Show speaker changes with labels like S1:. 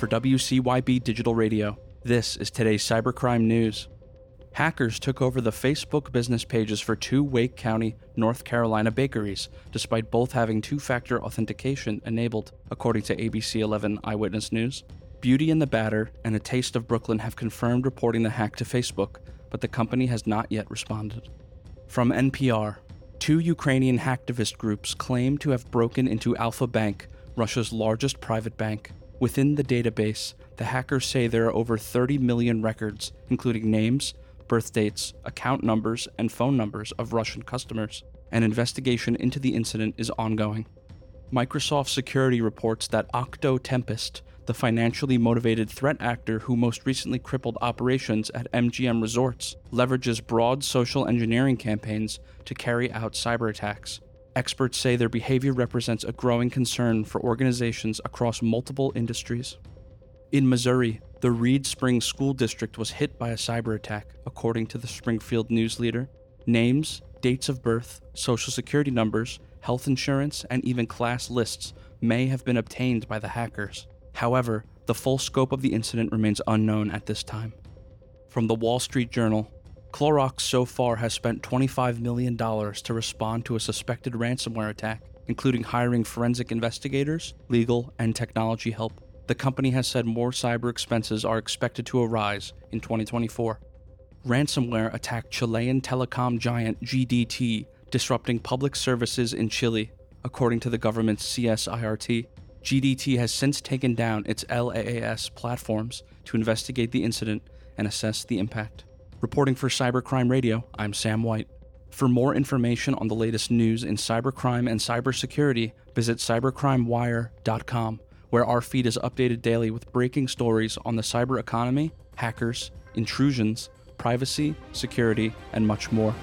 S1: For WCYB Digital Radio, this is today's cybercrime news. Hackers took over the Facebook business pages for two Wake County, North Carolina bakeries, despite both having two factor authentication enabled, according to ABC 11 Eyewitness News. Beauty and the Batter and A Taste of Brooklyn have confirmed reporting the hack to Facebook, but the company has not yet responded. From NPR, two Ukrainian hacktivist groups claim to have broken into Alfa Bank, Russia's largest private bank. Within the database, the hackers say there are over 30 million records, including names, birth dates, account numbers, and phone numbers of Russian customers. An investigation into the incident is ongoing. Microsoft Security reports that Octo Tempest, the financially motivated threat actor who most recently crippled operations at MGM Resorts, leverages broad social engineering campaigns to carry out cyber attacks. Experts say their behavior represents a growing concern for organizations across multiple industries. In Missouri, the Reed Springs School District was hit by a cyber attack, according to the Springfield News Leader. Names, dates of birth, social security numbers, health insurance, and even class lists may have been obtained by the hackers. However, the full scope of the incident remains unknown at this time. From the Wall Street Journal, Clorox so far has spent $25 million to respond to a suspected ransomware attack, including hiring forensic investigators, legal, and technology help the company has said more cyber expenses are expected to arise in 2024. Ransomware attacked Chilean telecom giant GDT, disrupting public services in Chile, according to the government's CSIRT. GDT has since taken down its LAAS platforms to investigate the incident and assess the impact. Reporting for Cybercrime Radio, I'm Sam White. For more information on the latest news in cybercrime and cybersecurity, visit cybercrimewire.com where our feed is updated daily with breaking stories on the cyber economy, hackers, intrusions, privacy, security, and much more.